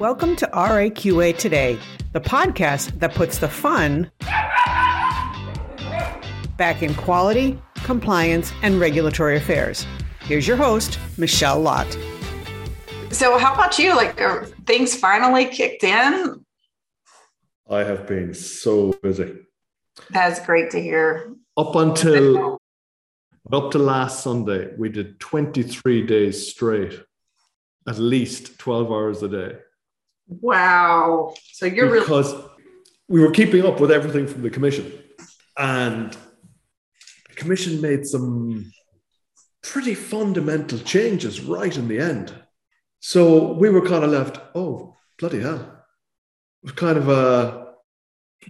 Welcome to RAQA Today, the podcast that puts the fun back in quality, compliance, and regulatory affairs. Here's your host, Michelle Lott. So, how about you? Like, are things finally kicked in? I have been so busy. That's great to hear. Up until up to last Sunday, we did 23 days straight, at least 12 hours a day. Wow. So you're because really- we were keeping up with everything from the commission. And the commission made some pretty fundamental changes right in the end. So we were kind of left, oh, bloody hell. It was kind of a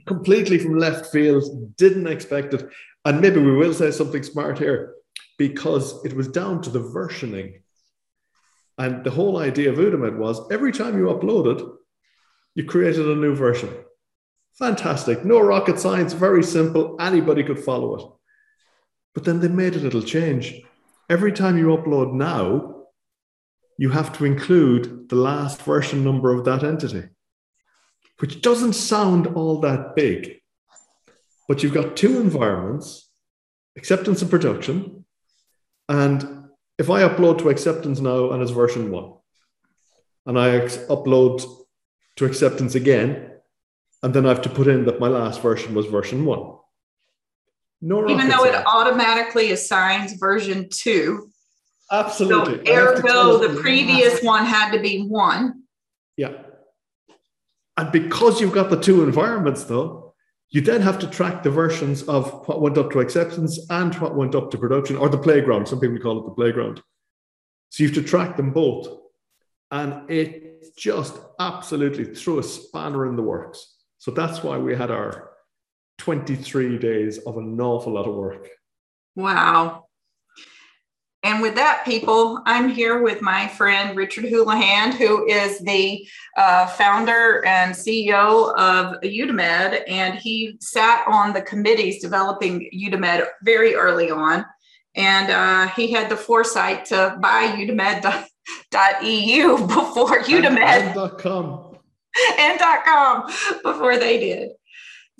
completely from left field, didn't expect it. And maybe we will say something smart here because it was down to the versioning. And the whole idea of Eudamed was every time you uploaded, you created a new version. Fantastic. No rocket science, very simple. Anybody could follow it. But then they made a little change. Every time you upload now, you have to include the last version number of that entity, which doesn't sound all that big. But you've got two environments acceptance and production. And if I upload to acceptance now and it's version one, and I upload to acceptance again, and then I have to put in that my last version was version one. No Even though it automatically assigns version two, Absolutely. So, ergo, the previous one had to be one. Yeah. And because you've got the two environments, though, you then have to track the versions of what went up to acceptance and what went up to production, or the playground. Some people call it the playground. So you have to track them both. And it just absolutely threw a spanner in the works. So that's why we had our 23 days of an awful lot of work. Wow. And with that, people, I'm here with my friend Richard Houlihan, who is the uh, founder and CEO of Eudamed. And he sat on the committees developing Eudamed very early on. And uh, he had the foresight to buy eudamed.eu before Eudamed. And, and .com. and .com before they did.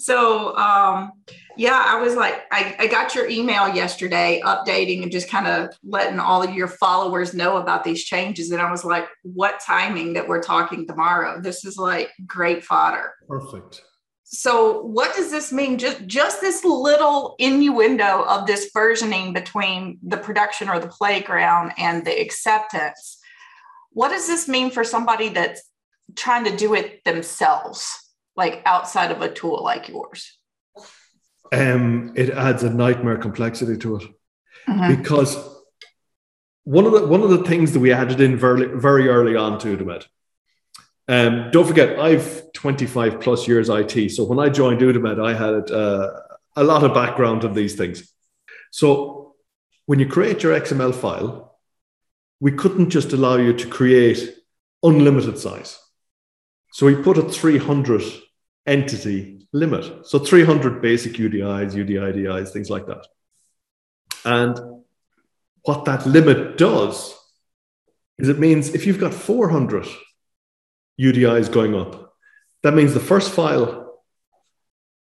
So, um, yeah, I was like, I, I got your email yesterday updating and just kind of letting all of your followers know about these changes. And I was like, what timing that we're talking tomorrow? This is like great fodder. Perfect. So what does this mean? Just just this little innuendo of this versioning between the production or the playground and the acceptance. What does this mean for somebody that's trying to do it themselves, like outside of a tool like yours? um, it adds a nightmare complexity to it mm-hmm. because one of the one of the things that we added in very very early on to Eudamed. Um, don't forget, I've 25 plus years IT. So when I joined Eudamed, I had uh, a lot of background in these things. So when you create your XML file, we couldn't just allow you to create unlimited size. So we put a 300 entity limit. So 300 basic UDIs, UDIDIs, things like that. And what that limit does is it means if you've got 400 UDIs going up, that means the first file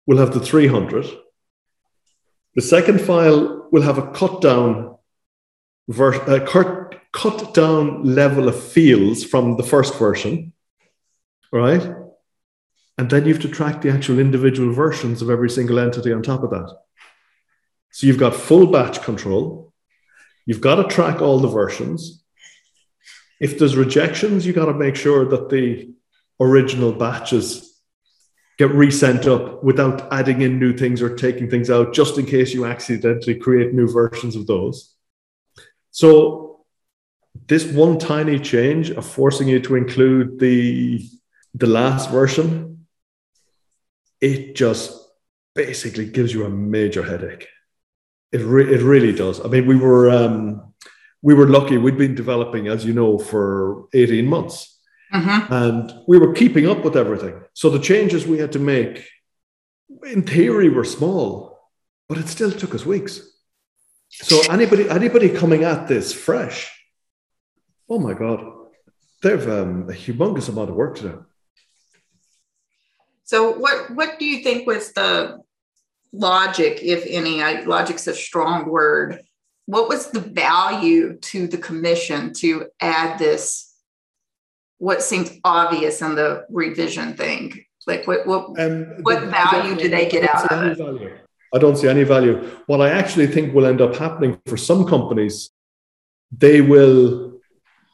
will have the 300. The second file will have a cut down, ver- uh, a cut, cut down level of fields from the first version, right? And then you have to track the actual individual versions of every single entity on top of that. So you've got full batch control. You've got to track all the versions. If there's rejections, you've got to make sure that the original batches get resent up without adding in new things or taking things out, just in case you accidentally create new versions of those. So, this one tiny change of forcing you to include the, the last version it just basically gives you a major headache. It, re- it really does. I mean, we were um, we were lucky. We'd been developing, as you know, for eighteen months, mm-hmm. and we were keeping up with everything. So the changes we had to make, in theory, were small, but it still took us weeks. So anybody anybody coming at this fresh, oh my god, they have um, a humongous amount of work to do. So, what what do you think was the logic, if any? I, logic's a strong word. What was the value to the commission to add this? What seems obvious in the revision thing? Like, what what um, what the, value do they get out of it? Value. I don't see any value. What I actually think will end up happening for some companies, they will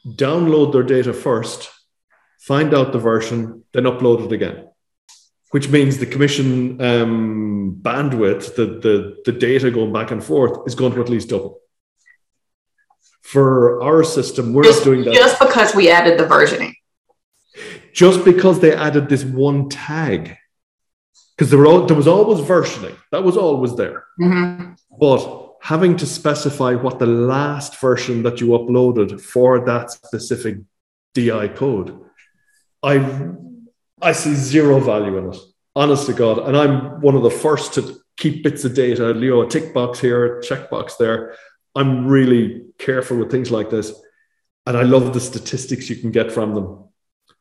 download their data first, find out the version, then upload it again. Which means the commission um, bandwidth, the, the, the data going back and forth, is going to at least double. For our system, we're just, doing that. Just because we added the versioning. Just because they added this one tag because there, there, was always versioning that was always there mm-hmm. but having to specify what the last version that you uploaded for that specific di code i i see zero value in it honest to god and i'm one of the first to keep bits of data Leo, a tick box here a check box there i'm really careful with things like this and i love the statistics you can get from them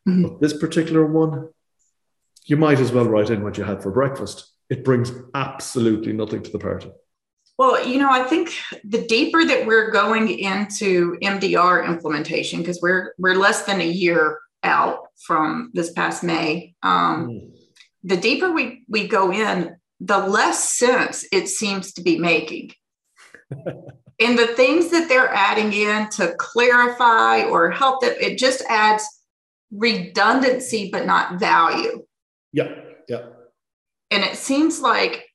mm-hmm. but this particular one you might as well write in what you had for breakfast. It brings absolutely nothing to the party. Well, you know, I think the deeper that we're going into MDR implementation, because we're we're less than a year out from this past May, um, mm. the deeper we we go in, the less sense it seems to be making. and the things that they're adding in to clarify or help that it just adds redundancy but not value yeah, yeah. And it seems like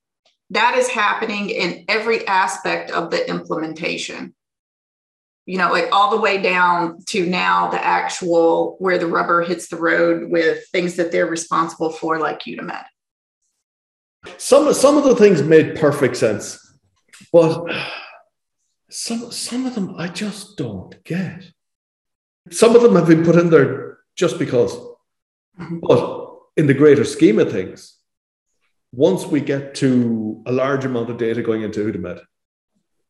that is happening in every aspect of the implementation. You know, like all the way down to now the actual where the rubber hits the road with things that they're responsible for, like Eudamed. Some some of the things made perfect sense, but some some of them I just don't get. Some of them have been put in there just because. Mm-hmm. But in the greater scheme of things, once we get to a large amount of data going into Eudamed,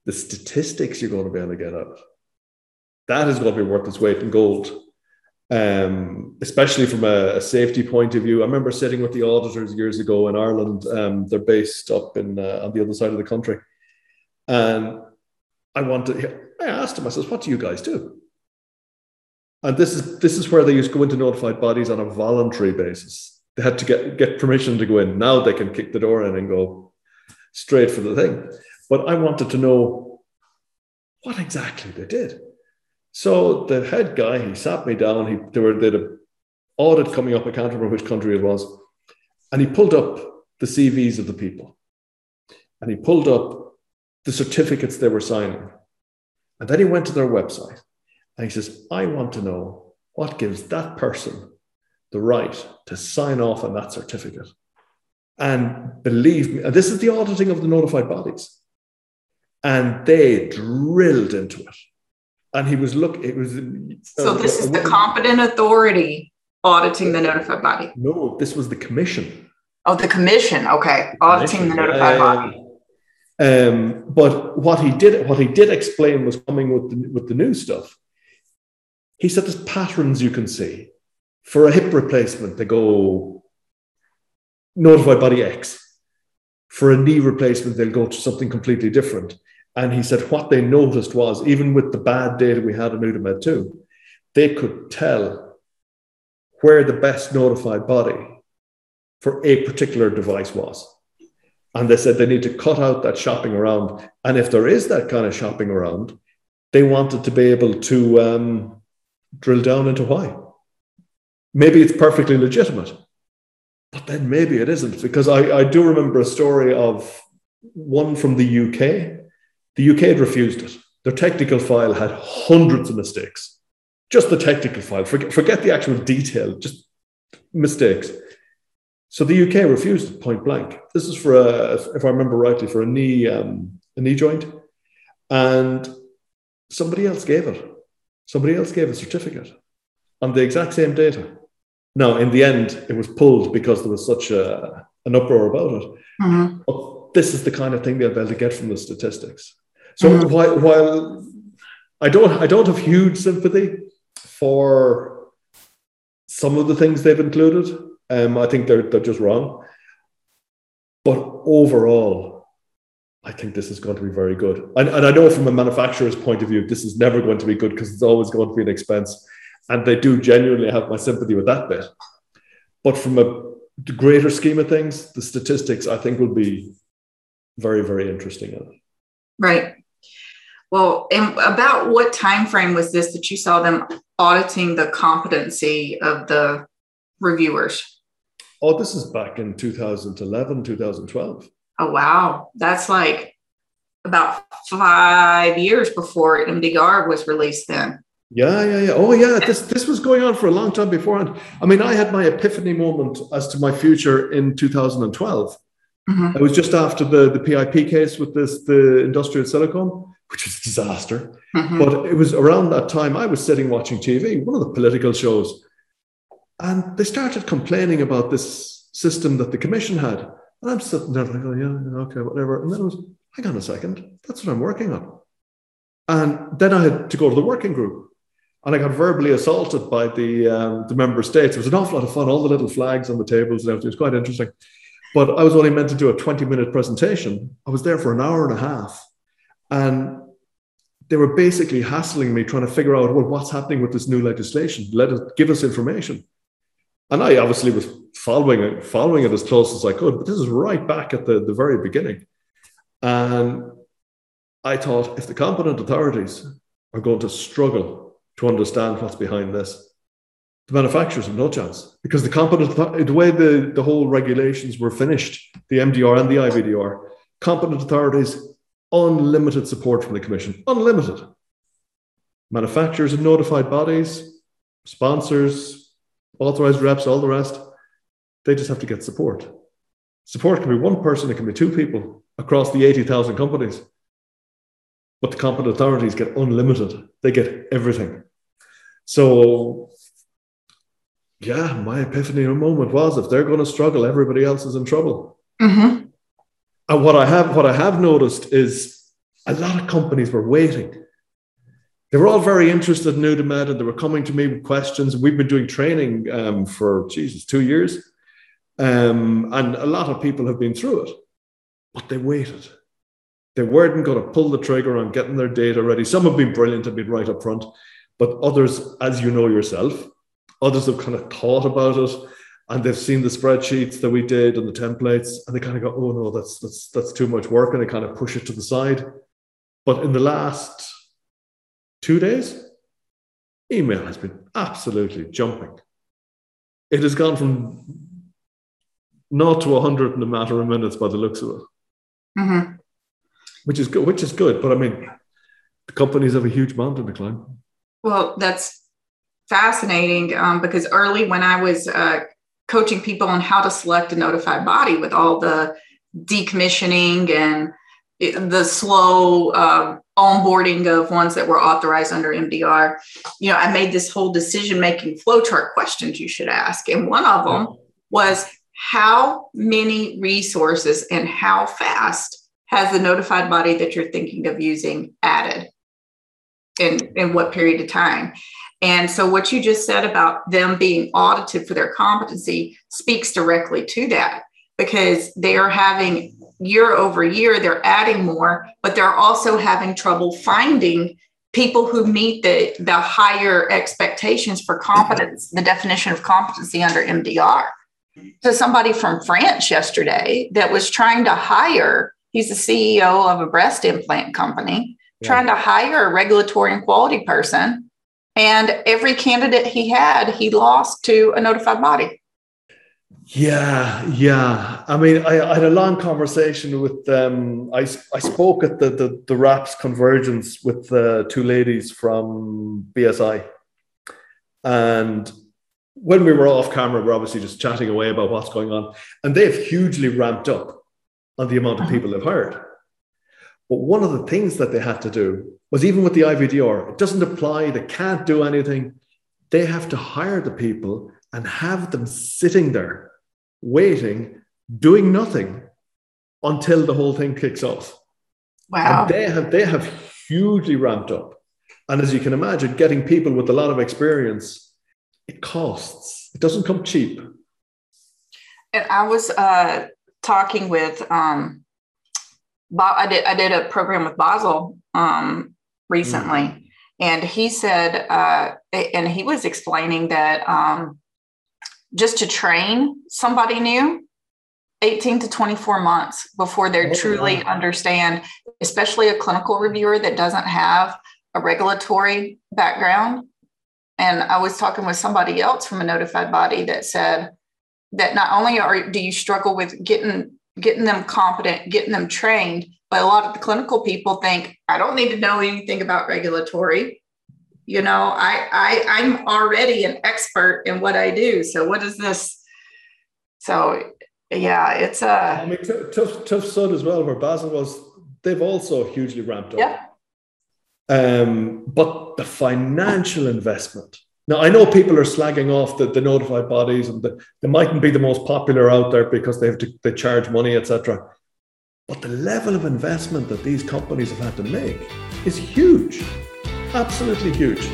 the statistics you're going to be able to get out, that is going to be worth its weight in gold. Um, especially from a, a, safety point of view. I remember sitting with the auditors years ago in Ireland. Um, they're based up in uh, on the other side of the country, and I wanted. I asked them. I says, "What do you guys do?" And this is this is where they used to go into notified bodies on a voluntary basis they had to get, get permission to go in. Now they can kick the door in and go straight for the thing. But I wanted to know what exactly they did. So the head guy, he sat me down. He there were did a audit coming up. I can't remember which country it was, and he pulled up the CVs of the people, and he pulled up the certificates they were signing, and then he went to their website, and he says, "I want to know what gives that person the right to sign off on that certificate. And believe me, and this is the auditing of the notified bodies. And they drilled into it. And he was look, it was so uh, this uh, is the competent authority auditing the notified body. No, this was the commission. Oh, the commission. Okay. Auditing the notified um, body. Um, but what he did, what he did explain was coming with the, with the new stuff. He said there's patterns you can see for a hip replacement, they go notified body X. For a knee replacement, they'll go to something completely different. And he said what they noticed was, even with the bad data we had in Eudamed 2, they could tell where the best notified body for a particular device was. And they said they need to cut out that shopping around. And if there is that kind of shopping around, they wanted to be able to um, drill down into why maybe it's perfectly legitimate, but then maybe it isn't. Because I, I do remember a story of one from the UK. The UK had refused it. Their technical file had hundreds of mistakes. Just the technical file, forget, forget the actual detail, just mistakes. So the UK refused it point blank. This is for a, if I remember rightly, for a knee, um, a knee joint, and somebody else gave it. Somebody else gave a certificate on the exact same data. Now, in the end, it was pulled because there was such a, an uproar about it. Mm-hmm. But this is the kind of thing they'll be able to get from the statistics. So mm-hmm. while, while I don't, I don't have huge sympathy for some of the things they've included. Um, I think they're they're just wrong. But overall, I think this is going to be very good. And, and I know from a manufacturer's point of view, this is never going to be good because it's always going to be an expense. And they do genuinely have my sympathy with that bit. But from a greater scheme of things, the statistics I think will be very, very interesting. Right. Well, and about what time frame was this that you saw them auditing the competency of the reviewers? Oh, this is back in 2011, 2012. Oh, wow. That's like about five years before MDR was released then. Yeah, yeah, yeah. Oh, yeah. This this was going on for a long time beforehand. I mean, I had my epiphany moment as to my future in 2012. Mm-hmm. It was just after the, the PIP case with this the industrial silicone, which was a disaster. Mm-hmm. But it was around that time I was sitting watching TV, one of the political shows, and they started complaining about this system that the commission had. And I'm sitting there like, oh yeah, okay, whatever. And then I was, hang on a second, that's what I'm working on. And then I had to go to the working group. And I got verbally assaulted by the um, the member states. It was an awful lot of fun, all the little flags on the tables and everything. It was quite interesting. But I was only meant to do a 20 minute presentation. I was there for an hour and a half. And they were basically hassling me, trying to figure out, well, what's happening with this new legislation? Let us give us information. And I obviously was following it, following it as close as I could, but this is right back at the, the very beginning. And I thought if the competent authorities are going to struggle to understand what's behind this, the manufacturers have no chance because the competent the way the, the whole regulations were finished, the MDR and the IVDR, competent authorities, unlimited support from the commission, unlimited. Manufacturers and notified bodies, sponsors, authorized reps, all the rest, they just have to get support. Support can be one person, it can be two people across the 80,000 companies. But the competent authorities get unlimited, they get everything. So yeah, my epiphany moment was if they're going to struggle, everybody else is in trouble. Mm-hmm. And what I have, what I have noticed is a lot of companies were waiting. They were all very interested in Eudamed and they were coming to me with questions. We've been doing training um, for Jesus two years, um, and a lot of people have been through it, but they waited. They weren't going to pull the trigger on getting their data ready. Some have been brilliant and been right up front, but others, as you know yourself, Others have kind of thought about it and they've seen the spreadsheets that we did and the templates and they kind of go, oh no, that's that's that's too much work, and they kind of push it to the side. But in the last two days, email has been absolutely jumping. It has gone from not to 100 in a matter of minutes by the looks of it. Mm-hmm. Which is good, which is good. But I mean, the companies have a huge mountain to climb. Well, that's fascinating um, because early when I was uh, coaching people on how to select a notified body with all the decommissioning and the slow uh, onboarding of ones that were authorized under MDR, you know, I made this whole decision making flowchart questions you should ask. And one of them was how many resources and how fast has the notified body that you're thinking of using added? In, in what period of time? And so, what you just said about them being audited for their competency speaks directly to that because they are having year over year, they're adding more, but they're also having trouble finding people who meet the, the higher expectations for competence, the definition of competency under MDR. So, somebody from France yesterday that was trying to hire, he's the CEO of a breast implant company, yeah. trying to hire a regulatory and quality person and every candidate he had, he lost to a notified body. Yeah, yeah. I mean, I, I had a long conversation with um, I, I spoke at the, the, the RAPS convergence with the two ladies from BSI. And when we were off camera, we're obviously just chatting away about what's going on. And they've hugely ramped up on the amount of uh-huh. people they've hired. But one of the things that they had to do was even with the IVDR, it doesn't apply, they can't do anything. They have to hire the people and have them sitting there waiting, doing nothing until the whole thing kicks off. Wow. And they have they have hugely ramped up. And as you can imagine, getting people with a lot of experience it costs. It doesn't come cheap. And I was uh, talking with um. I did I did a program with Bassil um, recently, mm. and he said, uh, and he was explaining that um, just to train somebody new 18 to 24 months before they oh, truly wow. understand, especially a clinical reviewer that doesn't have a regulatory background. And I was talking with somebody else from a notified body that said that not only are do you struggle with getting getting them competent, getting them trained, but a lot of the clinical people think I don't need to know anything about regulatory. You know, I I I'm already an expert in what I do. So what is this? So yeah, it's a. I mean, tough, TÜV SÜD as well. Where Bassil was, they've also hugely ramped up. Yeah. Um, but the financial investment. Now, I know people are slagging off the, the notified bodies and the, they mightn't be the most popular out there because they have to they charge money, etc. But the level of investment that these companies have had to make is huge, absolutely huge.